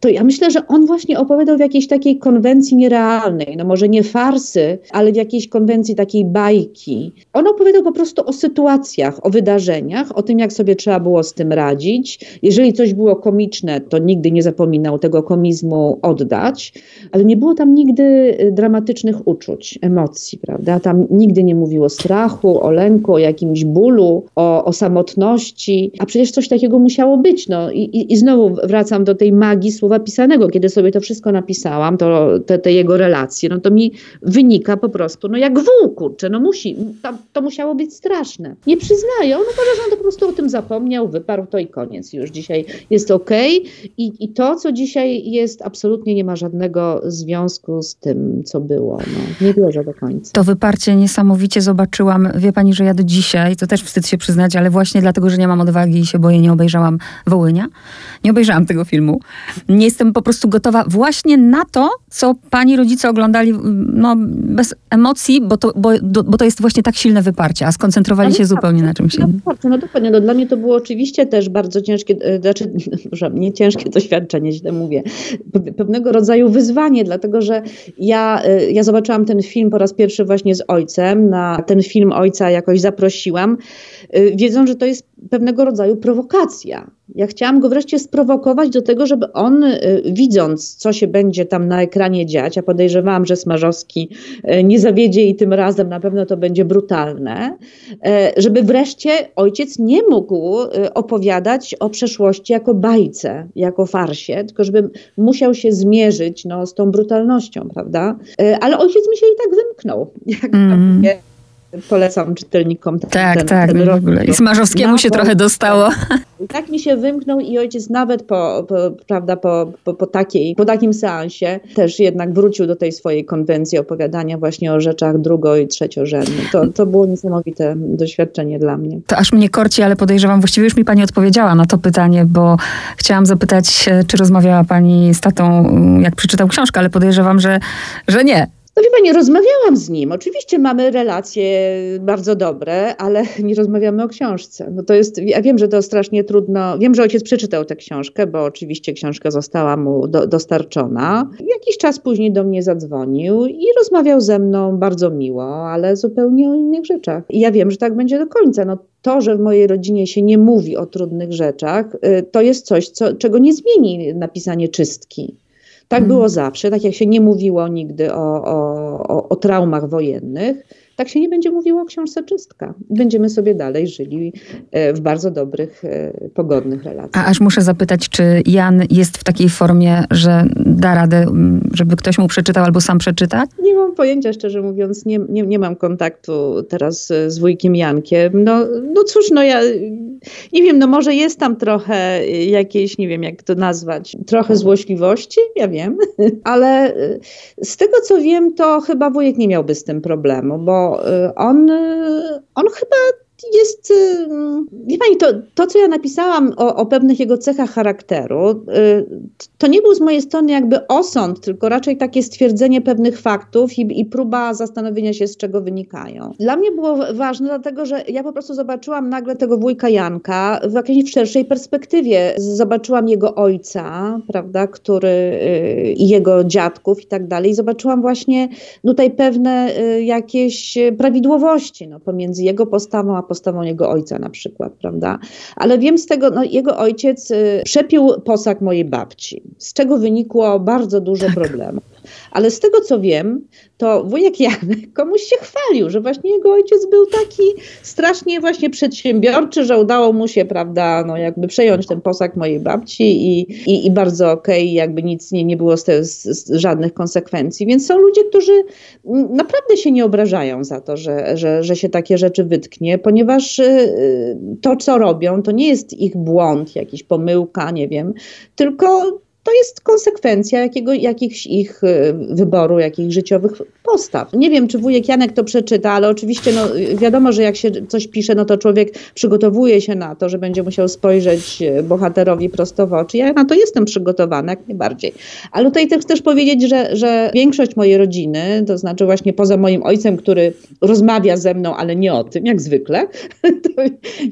to ja myślę, że on właśnie opowiadał w jakiejś takiej konwencji nierealnej, no może nie farsy, ale w jakiejś konwencji takiej bajki. On opowiadał po prostu o sytuacjach, o wydarzeniach, o tym, jak sobie trzeba było z tym radzić. Jeżeli coś było komiczne, to nigdy nie zapominał tego komizmu oddać, ale nie było tam nigdy y, dramatycznych uczuć, emocji, prawda? Tam nigdy nie mówiło o strachu, o lęku, o jakimś bólu, o, o samotności, a przecież coś takiego musiało być, no i, i i znowu wracam do tej magii słowa pisanego. Kiedy sobie to wszystko napisałam, to, te, te jego relacje, no to mi wynika po prostu, no jak wół, kurczę, no musi, to, to musiało być straszne. Nie przyznaję, on uważa, że on po prostu o tym zapomniał, wyparł to i koniec. Już dzisiaj jest okej okay. I, i to, co dzisiaj jest, absolutnie nie ma żadnego związku z tym, co było. No, nie wierzę do końca. To wyparcie niesamowicie zobaczyłam. Wie pani, że ja do dzisiaj, to też wstyd się przyznać, ale właśnie dlatego, że nie mam odwagi i się boję, nie obejrzałam Wołynia. Nie obejrzałam tego filmu. Nie jestem po prostu gotowa właśnie na to, co pani rodzice oglądali no, bez emocji, bo to, bo, bo to jest właśnie tak silne wyparcie, a skoncentrowali się tak, zupełnie na czymś innym. No dokładnie. No, dla mnie to było oczywiście też bardzo ciężkie, e, znaczy, nie ciężkie doświadczenie, źle mówię, pewnego rodzaju wyzwanie, dlatego że ja, e, ja zobaczyłam ten film po raz pierwszy właśnie z ojcem, na ten film ojca jakoś zaprosiłam, e, wiedząc, że to jest pewnego rodzaju prowokacja. Ja chciałam go wreszcie sprowokować do tego, żeby on, y, widząc, co się będzie tam na ekranie dziać, a podejrzewałam, że Smarzowski y, nie zawiedzie i tym razem na pewno to będzie brutalne, y, żeby wreszcie ojciec nie mógł opowiadać o przeszłości jako bajce, jako farsie, tylko żeby musiał się zmierzyć no, z tą brutalnością, prawda? Ale ojciec mi się i tak wymknął. Jak mm polecam czytelnikom ten, tak, ten, tak, ten w ogóle. I Smarzowskiemu się trochę dostało. I tak mi się wymknął i ojciec nawet po, po prawda, po, po, po, takiej, po takim seansie też jednak wrócił do tej swojej konwencji opowiadania właśnie o rzeczach drugo- i trzeciorzędnych. To, to było niesamowite doświadczenie dla mnie. To aż mnie korci, ale podejrzewam, właściwie już mi pani odpowiedziała na to pytanie, bo chciałam zapytać, czy rozmawiała pani z tatą, jak przeczytał książkę, ale podejrzewam, że, że nie No wie pani, rozmawiałam z nim. Oczywiście mamy relacje bardzo dobre, ale nie rozmawiamy o książce. No to jest, ja wiem, że to strasznie trudno. Wiem, że ojciec przeczytał tę książkę, bo oczywiście książka została mu do, dostarczona. Jakiś czas później do mnie zadzwonił i rozmawiał ze mną bardzo miło, ale zupełnie o innych rzeczach. I ja wiem, że tak będzie do końca. No, to, że w mojej rodzinie się nie mówi o trudnych rzeczach, y, to jest coś, co, czego nie zmieni napisanie czystki. Tak było mhm. zawsze, tak jak się nie mówiło nigdy o, o, o, traumach wojennych, tak się nie będzie mówiło o książce Czystka. Będziemy sobie dalej żyli e, w bardzo dobrych, e, pogodnych relacjach. A aż muszę zapytać, czy Jan jest w takiej formie, że da radę, żeby ktoś mu przeczytał albo sam przeczyta? Nie mam pojęcia, szczerze mówiąc. Nie, nie, nie mam kontaktu teraz z wujkiem Jankiem. No, no cóż, no ja nie wiem, no może jest tam trochę jakiejś, nie wiem jak to nazwać, trochę złośliwości, ja wiem, ale e, z tego co wiem, to chyba wujek nie miałby z tym problemu, bo Y, on, y, on chyba jest, y, wie pani, to, to co ja napisałam o, o pewnych jego cechach charakteru, y, to nie był z mojej strony jakby osąd, tylko raczej takie stwierdzenie pewnych faktów i, i próba zastanowienia się, z czego wynikają. Dla mnie było ważne, dlatego że ja po prostu zobaczyłam nagle tego wujka Janka w jakiejś szerszej perspektywie. Zobaczyłam jego ojca, prawda, który y, i jego dziadków i tak dalej. Zobaczyłam właśnie tutaj pewne jakieś prawidłowości no, pomiędzy jego postawą a postawą jego ojca na przykład, prawda? Ale wiem z tego, no jego ojciec y, przepił posag mojej babci, z czego wynikło bardzo dużo tak. problemów. Ale z tego co wiem, to wujek Janek komuś się chwalił, że właśnie jego ojciec był taki strasznie właśnie przedsiębiorczy, że udało mu się, prawda, no jakby przejąć ten posag mojej babci i, i, i bardzo okej, okay, jakby nic nie, nie było z, te, z, z, żadnych konsekwencji. Więc są ludzie, którzy naprawdę się nie obrażają za to, że, że, że się takie rzeczy wytknie, ponieważ y, to, co robią, to nie jest ich błąd, jakiś pomyłka, nie wiem, tylko to jest konsekwencja jakiego, jakichś ich y, wyboru, jakichś życiowych postaw. Nie wiem, czy wujek Janek to przeczyta, ale oczywiście no, wiadomo, że jak się coś pisze, no to człowiek przygotowuje się na to, że będzie musiał spojrzeć y, bohaterowi prosto w oczy. Ja na to jestem przygotowana, jak najbardziej. Ale tutaj chcę też powiedzieć, że, że większość mojej rodziny, to znaczy właśnie poza moim ojcem, który rozmawia ze mną, ale nie o tym, jak zwykle, to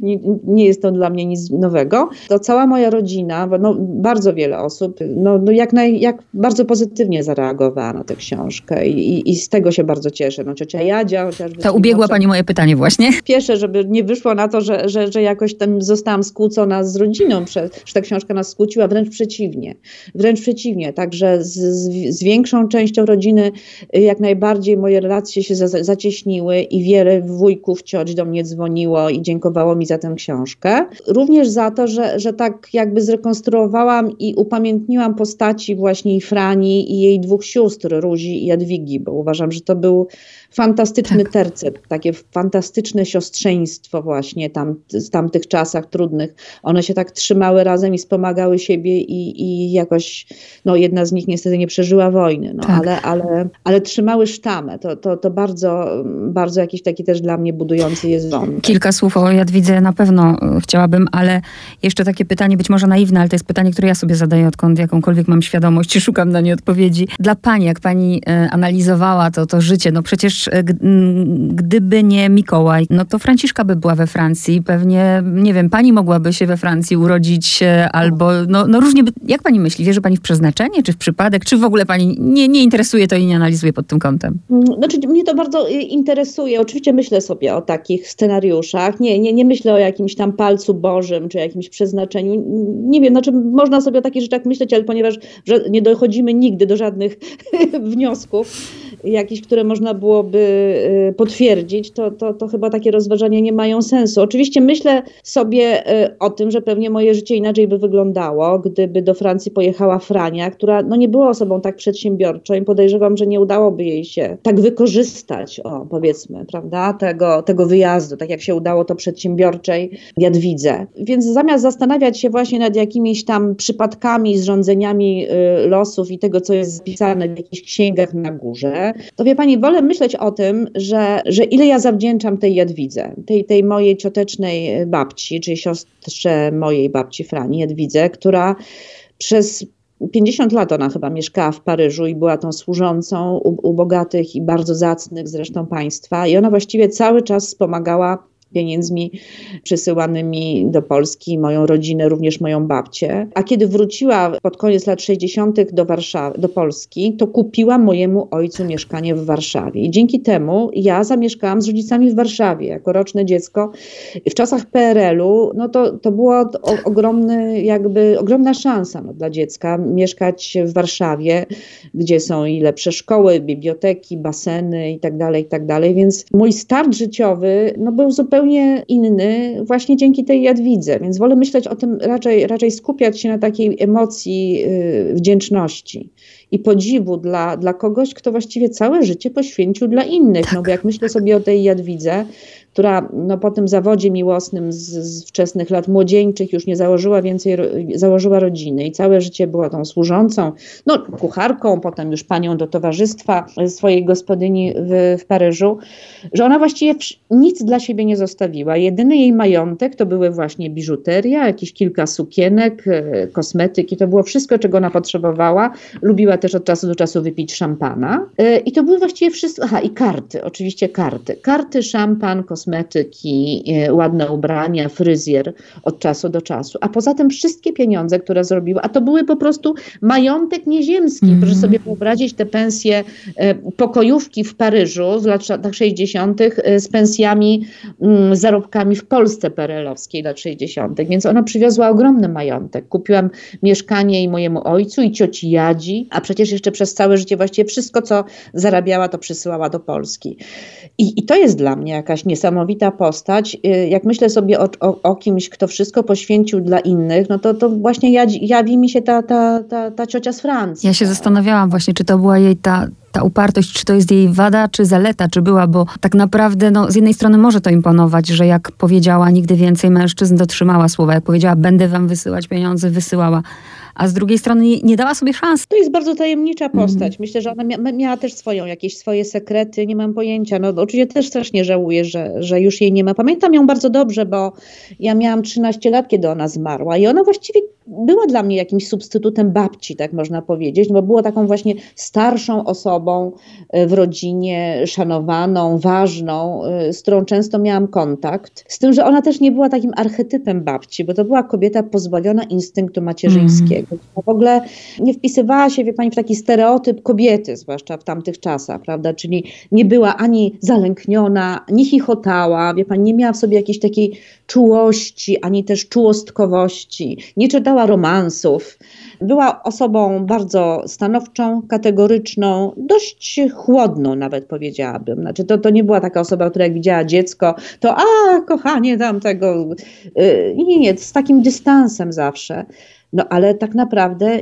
nie, nie jest to dla mnie nic nowego, to cała moja rodzina, no, bardzo wiele osób no, no jak, naj, jak bardzo pozytywnie zareagowała na tę książkę i, i z tego się bardzo cieszę. No, ciocia Jadzia chociażby... To ubiegła Pani moje pytanie właśnie. Pieszę, żeby nie wyszło na to, że, że, że jakoś tam zostałam skłócona z rodziną, że ta książka nas skłóciła, wręcz przeciwnie. Wręcz przeciwnie, także z, z, z większą częścią rodziny y, jak najbardziej moje relacje się za, zacieśniły i wiele wujków, cioć do mnie dzwoniło i dziękowało mi za tę książkę. Również za to, że, że tak jakby zrekonstruowałam i upamiętniłam wymieniłam postaci właśnie i Frani i jej dwóch sióstr, Ruzi i Jadwigi, bo uważam, że to był fantastyczny tak. tercet, takie fantastyczne siostrzeństwo właśnie tam, z tamtych czasach trudnych. One się tak trzymały razem i wspomagały siebie i, i jakoś, no jedna z nich niestety nie przeżyła wojny, no, tak. ale, ale, ale trzymały sztamę. To, to, to bardzo, bardzo jakiś taki też dla mnie budujący jest wątek. Kilka słów o Jadwidze na pewno chciałabym, ale jeszcze takie pytanie, być może naiwne, ale to jest pytanie, które ja sobie zadaję odkąd jakąkolwiek mam świadomość i szukam na nie odpowiedzi. Dla pani, jak pani e, analizowała to, to życie, no przecież e, gdyby nie Mikołaj, no to Franciszka by była we Francji. Pewnie, nie wiem, pani mogłaby się we Francji urodzić albo, no, no różnie by, jak pani myśli, wierzy pani w przeznaczenie, czy w przypadek, czy w ogóle pani nie, nie interesuje to i nie analizuje pod tym kątem? Mm, znaczy, mnie to bardzo interesuje. Oczywiście myślę sobie o takich scenariuszach. Nie, nie, nie myślę o jakimś tam palcu Bożym, czy jakimś przeznaczeniu. Nie wiem, znaczy można sobie o takich rzeczach myśleć, ale ponieważ nie dochodzimy nigdy do żadnych wniosków, jakichś, które można byłoby y, potwierdzić, to, to, to chyba takie rozważania nie mają sensu. Oczywiście myślę sobie y, o tym, że pewnie moje życie inaczej by wyglądało, gdyby do Francji pojechała Frania, która no, nie była osobą tak przedsiębiorczą i podejrzewam, że nie udałoby jej się tak wykorzystać, o powiedzmy, prawda, tego, tego wyjazdu, tak jak się udało to przedsiębiorczej Jadwidze. Więc zamiast zastanawiać się właśnie nad jakimiś tam przypadkami, zrządzeniami y, losów i tego, co jest zapisane w jakichś księgach na górze, to wie pani, wolę myśleć o tym, że, że ile ja zawdzięczam tej Jadwidze, tej, tej mojej ciotecznej babci, czyli siostrze mojej babci Frani, Jadwidze, która przez 50 lat ona chyba mieszkała w Paryżu i była tą służącą u, u bogatych i bardzo zacnych zresztą państwa. I ona właściwie cały czas wspomagała pieniędzmi przysyłanymi do Polski, moją rodzinę, również moją babcię. A kiedy wróciła pod koniec lat 60. do Warszawy, do Polski, to kupiła mojemu ojcu mieszkanie w Warszawie. I dzięki temu ja zamieszkałam z rodzicami w Warszawie jako roczne dziecko. W czasach PRL-u no to, to była ogromny, jakby, ogromna szansa no, dla dziecka mieszkać w Warszawie, gdzie są i lepsze szkoły, biblioteki, baseny itd., tak itd. Tak Więc mój start życiowy no, był zupełnie zupełnie inny właśnie dzięki tej jadwidze, więc wolę myśleć o tym, raczej, raczej skupiać się na takiej emocji yy, wdzięczności i podziwu dla, dla kogoś, kto właściwie całe życie poświęcił dla innych. Tak. No bo jak myślę sobie o tej jadwidze, która no, po tym zawodzie miłosnym z, z, wczesnych lat młodzieńczych już nie założyła więcej, założyła rodziny i całe życie była tą służącą, no kucharką, potem już panią do towarzystwa swojej gospodyni w, w Paryżu, że ona właściwie nic dla siebie nie zostawiła. Jedyny jej majątek to były właśnie biżuteria, jakieś kilka sukienek, e, kosmetyki, to było wszystko, czego ona potrzebowała. Lubiła też od czasu do czasu wypić szampana e, i to były właściwie wszystko, aha i karty, oczywiście karty. Karty, szampan, kosmetyki, kosmetyki, e, ładne ubrania, fryzjer od czasu do czasu. A poza tym wszystkie pieniądze, które zrobiła, a to były po prostu majątek nieziemski. Mm. Proszę sobie wyobrazić te pensje e, pokojówki w Paryżu w latach 60. E, z pensjami, mm, zarobkami w Polsce perelowskiej lat 60. Więc ona przywiozła ogromny majątek. Kupiłam mieszkanie i mojemu ojcu i cioci Jadzi, a przecież jeszcze przez całe życie właściwie wszystko, co zarabiała, to przysyłała do Polski. I, i to jest dla mnie jakaś niesamowita niesamowita postać. Y, jak myślę sobie o, o, o, kimś, kto wszystko poświęcił dla innych, no to, to właśnie jawi mi się ta, ta, ta, ta ciocia z Francji. Ja się zastanawiałam właśnie, czy to była jej ta ta upartość, czy to jest jej wada, czy zaleta, czy była, bo tak naprawdę no, z jednej strony może to imponować, że jak powiedziała nigdy więcej mężczyzn, dotrzymała słowa. Jak powiedziała, będę wam wysyłać pieniądze, wysyłała a z drugiej strony nie dała sobie szans. To jest bardzo tajemnicza postać. Mm. Myślę, że ona mia miała też swoją, jakieś swoje sekrety, nie mam pojęcia. No oczywiście też strasznie żałuję, że, że już jej nie ma. Pamiętam ją bardzo dobrze, bo ja miałam 13 lat, kiedy ona zmarła i ona właściwie była dla mnie jakimś substytutem babci, tak można powiedzieć, no bo była taką właśnie starszą osobą e, w rodzinie, szanowaną, ważną, e, z którą często miałam kontakt. Z tym, że ona też nie była takim archetypem babci, bo to była kobieta pozbawiona instynktu macierzyńskiego. Mm. W ogóle nie wpisywała się, wie pani, w taki stereotyp kobiety, zwłaszcza w tamtych czasach, prawda? Czyli nie była ani zalękniona, nie chichotała, wie pani, nie miała w sobie jakiejś takiej czułości, ani też czułostkowości. Nie czytała romansów. Była osobą bardzo stanowczą, kategoryczną, dość chłodną nawet powiedziałabym. Znaczy to, to nie była taka osoba, która jak widziała dziecko, to a kochanie tam tego. Y, nie, nie, z takim dystansem zawsze. No ale tak naprawdę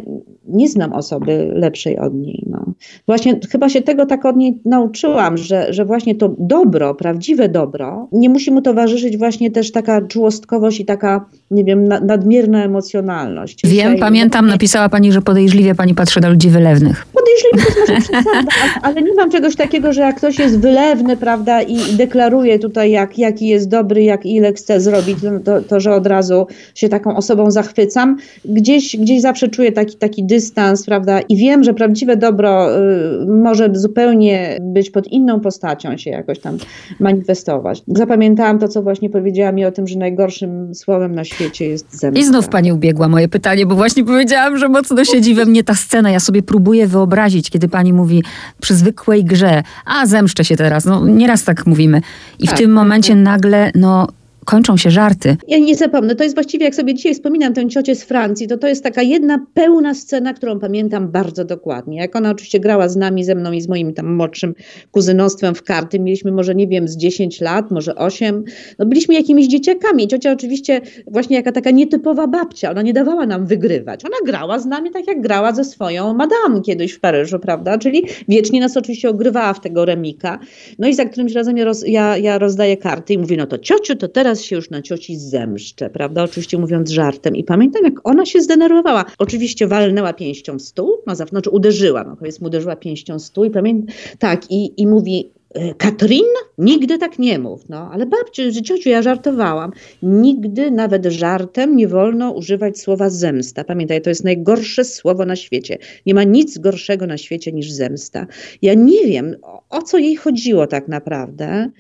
nie znam osoby lepszej od niej. No. Właśnie chyba się tego tak od niej nauczyłam, że, że właśnie to dobro, prawdziwe dobro, nie musi mu towarzyszyć właśnie też taka czułostkowość i taka, nie wiem, na, nadmierna emocjonalność. Wiem, Dzisiaj, pamiętam, napisała pani, że podejrzliwie pani patrzy na ludzi wylewnych. Podejrzliwie to jest może przesada, ale nie mam czegoś takiego, że jak ktoś jest wylewny, prawda, i, deklaruje tutaj, jak, jaki jest dobry, jak ile chce zrobić, to, to, to, że od razu się taką osobą zachwycam. Gdzieś, gdzieś zawsze czuję taki, taki dystans, prawda? I wiem, że prawdziwe dobro y, może zupełnie być pod inną postacią się jakoś tam manifestować. Zapamiętałam to, co właśnie powiedziała mi o tym, że najgorszym słowem na świecie jest zemsta. I znów pani ubiegła moje pytanie, bo właśnie powiedziałam, że mocno siedzi we mnie ta scena. Ja sobie próbuję wyobrazić, kiedy pani mówi przy zwykłej grze, a zemszczę się teraz. No nieraz tak mówimy. I tak, w tym momencie tak. nagle, no kończą się żarty. Ja nie zapomnę, to jest właściwie, jak sobie dzisiaj wspominam tę ciocię z Francji, to to jest taka jedna pełna scena, którą pamiętam bardzo dokładnie. Jak ona oczywiście grała z nami, ze mną i z moim tam młodszym kuzynostwem w karty, mieliśmy może, nie wiem, z 10 lat, może 8, no byliśmy jakimiś dzieciakami. Ciocia oczywiście właśnie jaka taka nietypowa babcia, ona nie dawała nam wygrywać. Ona grała z nami tak, jak grała ze swoją madame kiedyś w Paryżu, prawda? Czyli wiecznie nas oczywiście ogrywała w tego remika. No i za którymś razem ja, roz, ja, ja rozdaję karty i mówię, no to ciociu, to teraz się już na cioci zemszczę, prawda? Oczywiście mówiąc żartem. I pamiętam, jak ona się zdenerwowała. Oczywiście walnęła pięścią w stół, no, znaczy uderzyła, no powiedzmy, uderzyła pięścią w stół i pamiętam, tak, i, i mówi, E, Katrin? Nigdy tak nie mów. No, ale babciu, ciociu, ja żartowałam. Nigdy, nawet żartem, nie wolno używać słowa zemsta. Pamiętaj, to jest najgorsze słowo na świecie. Nie ma nic gorszego na świecie niż zemsta. Ja nie wiem, o co jej chodziło tak naprawdę.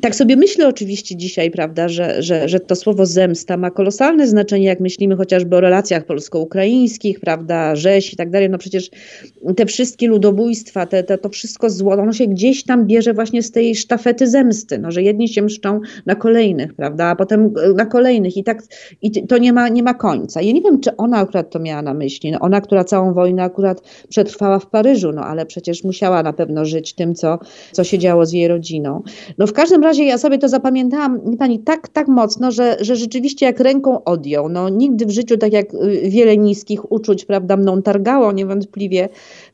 Tak sobie myślę oczywiście dzisiaj, prawda, że, że, że to słowo zemsta ma kolosalne znaczenie, jak myślimy chociażby o relacjach polsko-ukraińskich, prawda, rzeź i tak dalej. No przecież te wszystkie ludobójstwa, te, te, to wszystko zło, ono się gdzieś tam bierze właśnie z tej sztafety zemsty, no, że jedni się mszczą na kolejnych, prawda, a potem na kolejnych i tak i to nie ma, nie ma końca. Ja nie wiem, czy ona akurat to miała na myśli, no, ona, która całą wojnę akurat przetrwała w Paryżu, no ale przecież musiała na pewno żyć tym, co, co się działo z jej rodziną. No w każdym razie ja sobie to zapamiętałam, pani, tak, tak mocno, że, że rzeczywiście jak ręką odjął. No, nigdy w życiu, tak jak y, wiele niskich uczuć, prawda, mną targało niewątpliwie,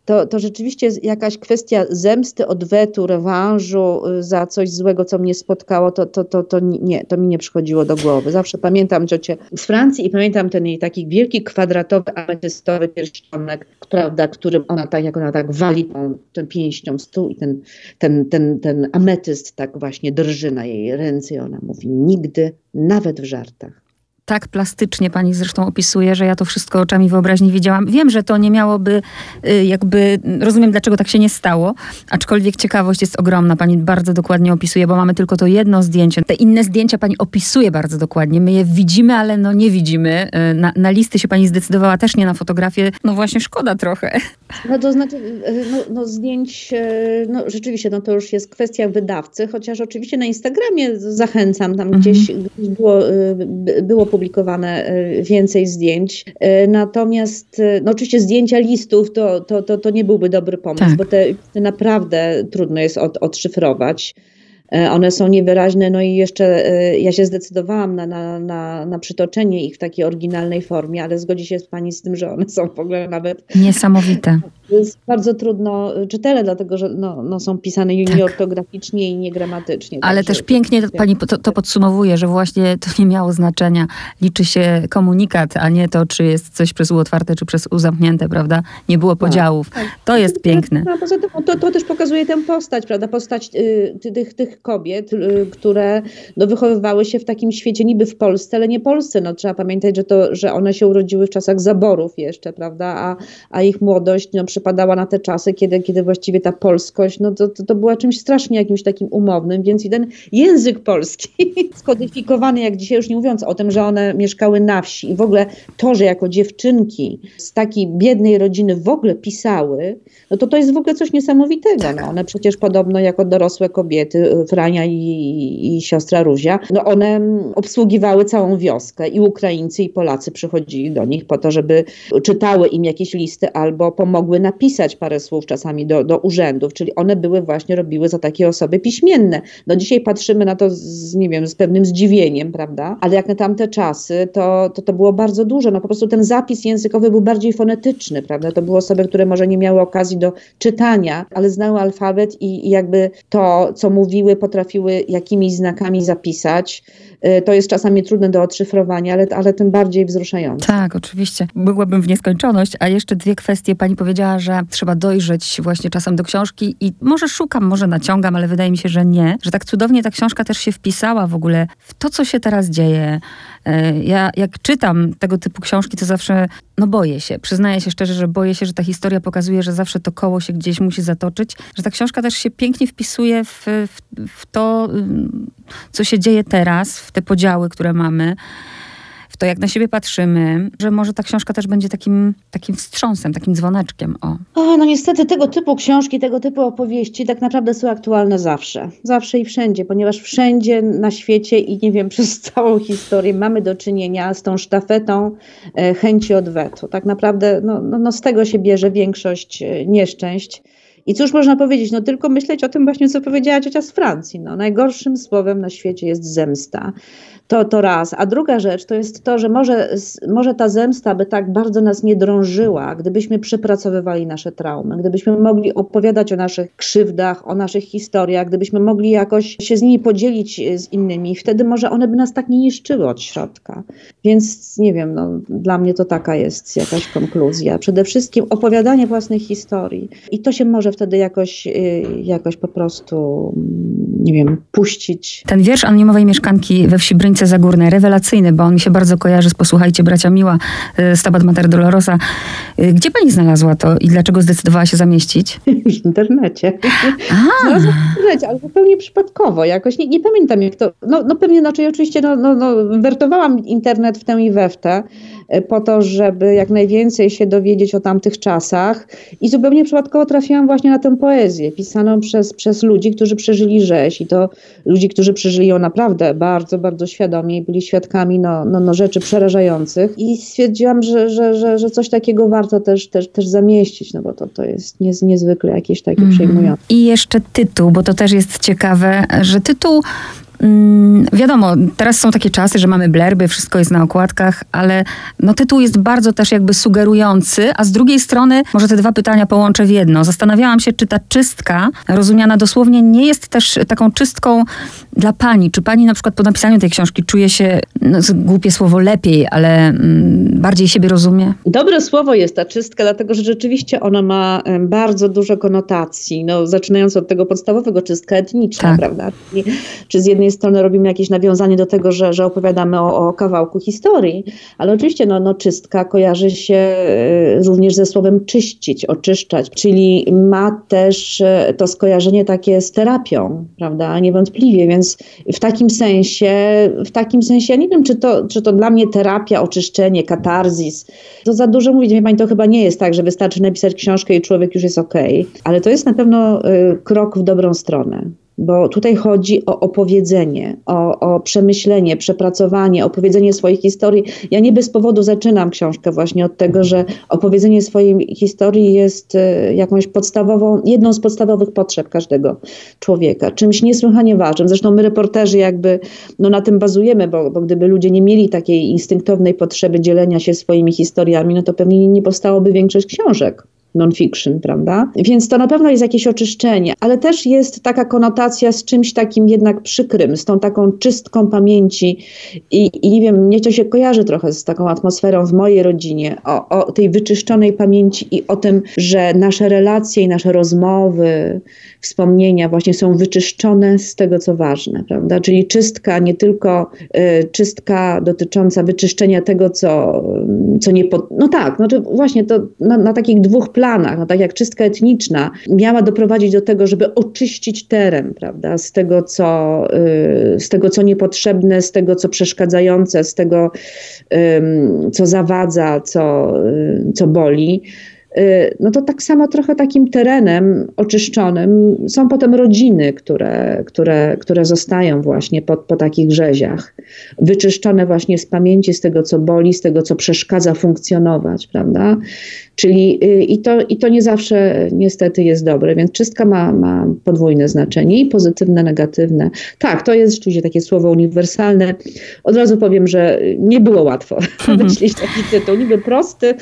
to, to rzeczywiście jakaś kwestia zemsty, odwetu, rewanżu y, za coś złego, co mnie spotkało, to, to, to, to nie, to mi nie przychodziło do głowy. Zawsze pamiętam ciocię z Francji i pamiętam ten jej taki wielki, kwadratowy, ametystowy pierścionek, prawda, którym ona tak, jak ona tak wali tą, tą pięścią w stół i ten, ten, ten, ten ametyst tak właśnie drży na jej ręce i ona mówi nigdy, nawet w żartach tak plastycznie pani zresztą opisuje, że ja to wszystko oczami wyobraźni widziałam. Wiem, że to nie miałoby y, jakby, rozumiem dlaczego tak się nie stało, aczkolwiek ciekawość jest ogromna. Pani bardzo dokładnie opisuje, bo mamy tylko to jedno zdjęcie. Te inne zdjęcia pani opisuje bardzo dokładnie. My je widzimy, ale no nie widzimy. Y, na, na listy się pani zdecydowała też nie na fotografię. No właśnie szkoda trochę. No to znaczy, y, no, no zdjęć, no rzeczywiście, no to już jest kwestia wydawcy, chociaż oczywiście na Instagramie zachęcam, tam mhm. gdzieś było, było opublikowane e, więcej zdjęć. E, natomiast, e, no oczywiście zdjęcia listów to, to, to, to nie byłby dobry pomysł, tak. bo te, te naprawdę trudno jest od, odszyfrować. One są niewyraźne, no i jeszcze ja się zdecydowałam na, na, na, na, przytoczenie ich w takiej oryginalnej formie, ale zgodzi się z Pani z tym, że one są w ogóle nawet. Niesamowite. jest bardzo trudno czytelne, dlatego że no, no są pisane tak. nieortograficznie i niegramatycznie. Ale też pięknie to, pani to, to, podsumowuje, że właśnie to nie miało znaczenia. Liczy się komunikat, a nie to, czy jest coś przez U otwarte, czy przez U zamknięte, prawda? Nie było tak, podziałów. Tak, To jest piękne. No, poza tym to, to też pokazuje tę postać, prawda? Postać y, tych, tych kobiet, y, które no, wychowywały się w takim świecie niby w Polsce, ale nie Polsce. No, trzeba pamiętać, że, to, że one się urodziły w czasach zaborów jeszcze, prawda? A, a ich młodość no, przypadała na te czasy, kiedy, kiedy właściwie ta polskość, no to, to, to była czymś strasznie jakimś takim umownym, więc i ten język polski skodyfikowany, jak dzisiaj już nie mówiąc o tym, że one mieszkały na wsi i w ogóle to, że jako dziewczynki z takiej biednej rodziny w ogóle pisały, no to to jest w ogóle coś niesamowitego. No, one przecież podobno jako dorosłe kobiety, Frania i, i siostra Ruzia, no one obsługiwały całą wioskę i Ukraińcy i Polacy przychodzili do nich po to, żeby czytały im jakieś listy albo pomogły napisać parę słów czasami do, do urzędów, czyli one były właśnie, robiły za takie osoby piśmienne. No dzisiaj patrzymy na to z, nie wiem, z pewnym zdziwieniem, prawda? Ale jak na tamte czasy, to, to to było bardzo dużo. No po prostu ten zapis językowy był bardziej fonetyczny, prawda? To były osoby, które może nie miały okazji do czytania, ale znały alfabet i, i jakby to, co mówiły, potrafiły jakimiś znakami zapisać. Y, to jest czasami trudne do odszyfrowania, ale, ale tym bardziej wzruszające. Tak, oczywiście. Byłabym w nieskończoność, a jeszcze dwie kwestie. Pani powiedziała, że trzeba dojrzeć właśnie czasem do książki i może szukam, może naciągam, ale wydaje mi się, że nie. Że tak cudownie ta książka też się wpisała w ogóle w to, co się teraz dzieje. Y, ja jak czytam tego typu książki, to zawsze, no boję się. Przyznaję się szczerze, że boję się, że ta historia pokazuje, że zawsze to koło się gdzieś musi zatoczyć. Że ta książka też się pięknie wpisuje w, w, w to, co się dzieje teraz, w te podziały, które mamy, w to, jak na siebie patrzymy, że może ta książka też będzie takim, takim wstrząsem, takim dzwoneczkiem. O. o, no niestety tego typu książki, tego typu opowieści tak naprawdę są aktualne zawsze. Zawsze i wszędzie, ponieważ wszędzie na świecie i nie wiem, przez całą historię mamy do czynienia z tą sztafetą e, chęci odwetu. Tak naprawdę no, no, no z tego się bierze większość e, nieszczęść. I cóż można powiedzieć? No tylko myśleć o tym właśnie, co powiedziała ciocia z Francji. No, najgorszym słowem na świecie jest zemsta. To, to raz. A druga rzecz to jest to, że może, może ta zemsta by tak bardzo nas nie drążyła, gdybyśmy przepracowywali nasze traumy, gdybyśmy mogli opowiadać o naszych krzywdach, o naszych historiach, gdybyśmy mogli jakoś się z nimi podzielić e, z innymi. Wtedy może one by nas tak nie niszczyły od środka. Więc nie wiem, no, dla mnie to taka jest jakaś konkluzja. Przede wszystkim opowiadanie własnych historii. I to się może wtedy jakoś, y, jakoś po prostu, mm, nie wiem, puścić. Ten wiersz anonimowej mieszkanki we wsi Bryńce Zagórnej, rewelacyjny, bo on mi się bardzo kojarzy z Posłuchajcie Bracia Miła, y, Stabat Mater Dolorosa. Y, gdzie pani znalazła to i dlaczego zdecydowała się zamieścić? W internecie. Znalazłam w internecie, ale zupełnie przypadkowo. Jakoś nie, nie pamiętam jak to, no, no pewnie, znaczy oczywiście no, no, no, wertowałam internet w tę i we w tę, po to, żeby jak najwięcej się dowiedzieć o tamtych czasach. I zupełnie przypadkowo trafiłam właśnie na tę poezję, pisaną przez, przez ludzi, którzy przeżyli rzeź. I to ludzi, którzy przeżyli ją naprawdę bardzo, bardzo świadomie i byli świadkami no, no, no rzeczy przerażających. I stwierdziłam, że, że, że, że coś takiego warto też, też, też zamieścić, no bo to, to jest niez, niezwykle jakieś takie mm. przejmujące. I jeszcze tytuł, bo to też jest ciekawe, że tytuł wiadomo, teraz są takie czasy, że mamy blerby, wszystko jest na okładkach, ale no, tytuł jest bardzo też jakby sugerujący, a z drugiej strony może te dwa pytania połączę w jedno. Zastanawiałam się, czy ta czystka, rozumiana dosłownie, nie jest też taką czystką dla pani. Czy pani na przykład po napisaniu tej książki czuje się, no, głupie słowo, lepiej, ale mm, bardziej siebie rozumie? Dobre słowo jest ta czystka, dlatego że rzeczywiście ona ma bardzo dużo konotacji. No, zaczynając od tego podstawowego, czystka etniczna, tak. prawda? Czy z jednej strony robimy jakieś nawiązanie do tego, że, że opowiadamy o, o kawałku historii, ale oczywiście no, no, czystka kojarzy się e, również ze słowem czyścić, oczyszczać, czyli ma też e, to skojarzenie takie z terapią, prawda, niewątpliwie, więc w takim sensie, w takim sensie, ja nie wiem, czy to, czy to dla mnie terapia, oczyszczenie, katarzis, to za dużo mówić, wie pani, to chyba nie jest tak, że wystarczy napisać książkę i człowiek już jest okej, okay, ale to jest na pewno y, krok w dobrą stronę bo tutaj chodzi o opowiedzenie, o, o, przemyślenie, przepracowanie, opowiedzenie swojej historii. Ja nie bez powodu zaczynam książkę właśnie od tego, że opowiedzenie swojej historii jest e, jakąś podstawową, jedną z podstawowych potrzeb każdego człowieka, czymś niesłychanie ważnym. Zresztą my reporterzy jakby no, na tym bazujemy, bo, bo gdyby ludzie nie mieli takiej instynktownej potrzeby dzielenia się swoimi historiami, no to pewnie nie powstałoby większość książek non-fiction, prawda? Więc to na pewno jest jakieś oczyszczenie, ale też jest taka konotacja z czymś takim jednak przykrym, z tą taką czystką pamięci i, i nie wiem, mnie to się kojarzy trochę z taką atmosferą w mojej rodzinie, o, o tej wyczyszczonej pamięci i o tym, że nasze relacje i nasze rozmowy, wspomnienia właśnie są wyczyszczone z tego, co ważne, prawda? Czyli czystka, nie tylko y, czystka dotycząca wyczyszczenia tego, co, co nie... Po... No tak, no to właśnie to na, na takich dwóch planach no tak jak czystka etniczna, miała doprowadzić do tego, żeby oczyścić teren, prawda, z tego, co, y, z tego, co niepotrzebne, z tego, co przeszkadzające, z tego, co zawadza, co, y, co boli y, no to tak samo trochę takim terenem oczyszczonym są potem rodziny, które, które, które zostają właśnie po, po takich rzeziach. Wyczyszczone właśnie z pamięci, z tego, co boli, z tego, co przeszkadza funkcjonować, prawda? Czyli y, i to, i to nie zawsze niestety jest dobre, więc czystka ma, ma podwójne znaczenie i pozytywne, negatywne. Tak, to jest rzeczywiście takie słowo uniwersalne. Od razu powiem, że nie było łatwo mhm. wymyślić taki tytuł, niby prosty.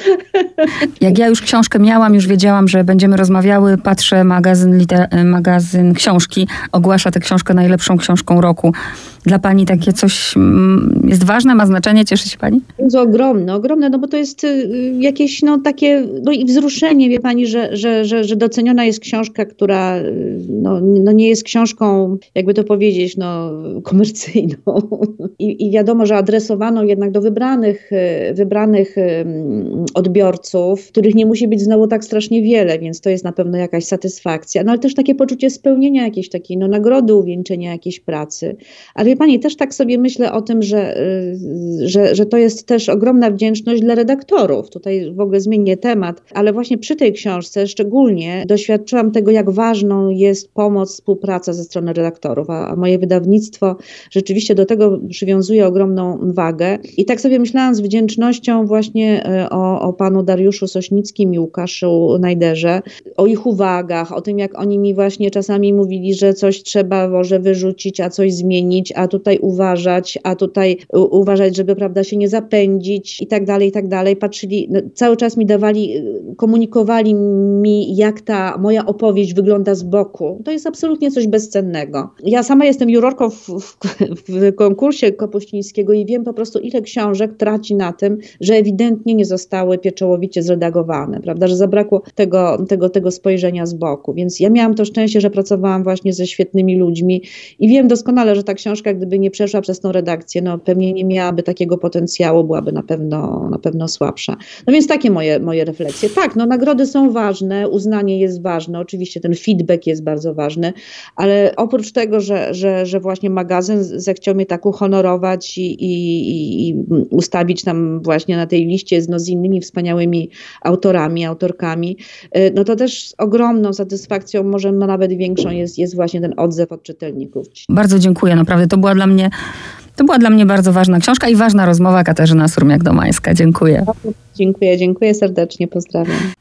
Jak ja już książkę miałam, już wiedziałam, że będziemy rozmawiały, patrzę, magazyn, liter, magazyn książki ogłasza tę książkę najlepszą książką roku. Dla pani takie coś mm, jest ważne, ma znaczenie, cieszy się pani? Jest ogromne, ogromne, no bo to jest y, jakieś no takie, no i wzruszenie, wie pani, że, że, że, że doceniona jest książka, która y, no, no nie jest książką, jakby to powiedzieć, no komercyjną. I, I wiadomo, że adresowano jednak do wybranych, y, wybranych odbiorców, których nie musi być znowu tak strasznie wiele, więc to jest na pewno jakaś satysfakcja. No ale też takie poczucie spełnienia jakiejś takiej, no nagrody, uwieńczenia jakiejś pracy. Ale wie pani, też tak sobie myślę o tym, że, y, że, że to jest też ogromna wdzięczność dla redaktorów. Tutaj w ogóle zmienię temat, ale właśnie przy tej książce szczególnie doświadczyłam tego, jak ważną jest pomoc, współpraca ze strony redaktorów, a, a moje wydawnictwo rzeczywiście do tego przywiązuje ogromną wagę. I tak sobie myślałam z wdzięcznością właśnie y, o, o panu Dariuszu Sośnickim i Łukaszu Najderze, o ich uwagach, o tym, jak oni mi właśnie czasami mówili, że coś trzeba może wyrzucić, a coś zmienić, a a tutaj uważać, a tutaj uważać, żeby prawda się nie zapędzić i tak dalej, i tak dalej. Patrzyli, no, cały czas mi dawali, komunikowali mi, jak ta moja opowieść wygląda z boku. To jest absolutnie coś bezcennego. Ja sama jestem jurorką w, w, w konkursie Kopuścińskiego i wiem po prostu, ile książek traci na tym, że ewidentnie nie zostały pieczołowicie zredagowane, prawda, że zabrakło tego, tego, tego spojrzenia z boku. Więc ja miałam to szczęście, że pracowałam właśnie ze świetnymi ludźmi i wiem doskonale, że ta książka, gdyby nie przeszła przez tą redakcję, no pewnie nie miałaby takiego potencjału, byłaby na pewno, na pewno słabsza. No więc takie moje, moje refleksje. Tak, no nagrody są ważne, uznanie jest ważne, oczywiście ten feedback jest bardzo ważny, ale oprócz tego, że, że, że właśnie magazyn zechciał mnie tak uhonorować i, i, i ustawić tam właśnie na tej liście no, z innymi wspaniałymi autorami, autorkami, y, no to też z ogromną satysfakcją, może no nawet większą jest, jest właśnie ten odzew od czytelników. Bardzo dziękuję, naprawdę to była dla mnie to była dla mnie bardzo ważna książka i ważna rozmowa Katarzyna Surmiak-Domańska. Dziękuję. Dziękuję, dziękuję serdecznie, pozdrawiam.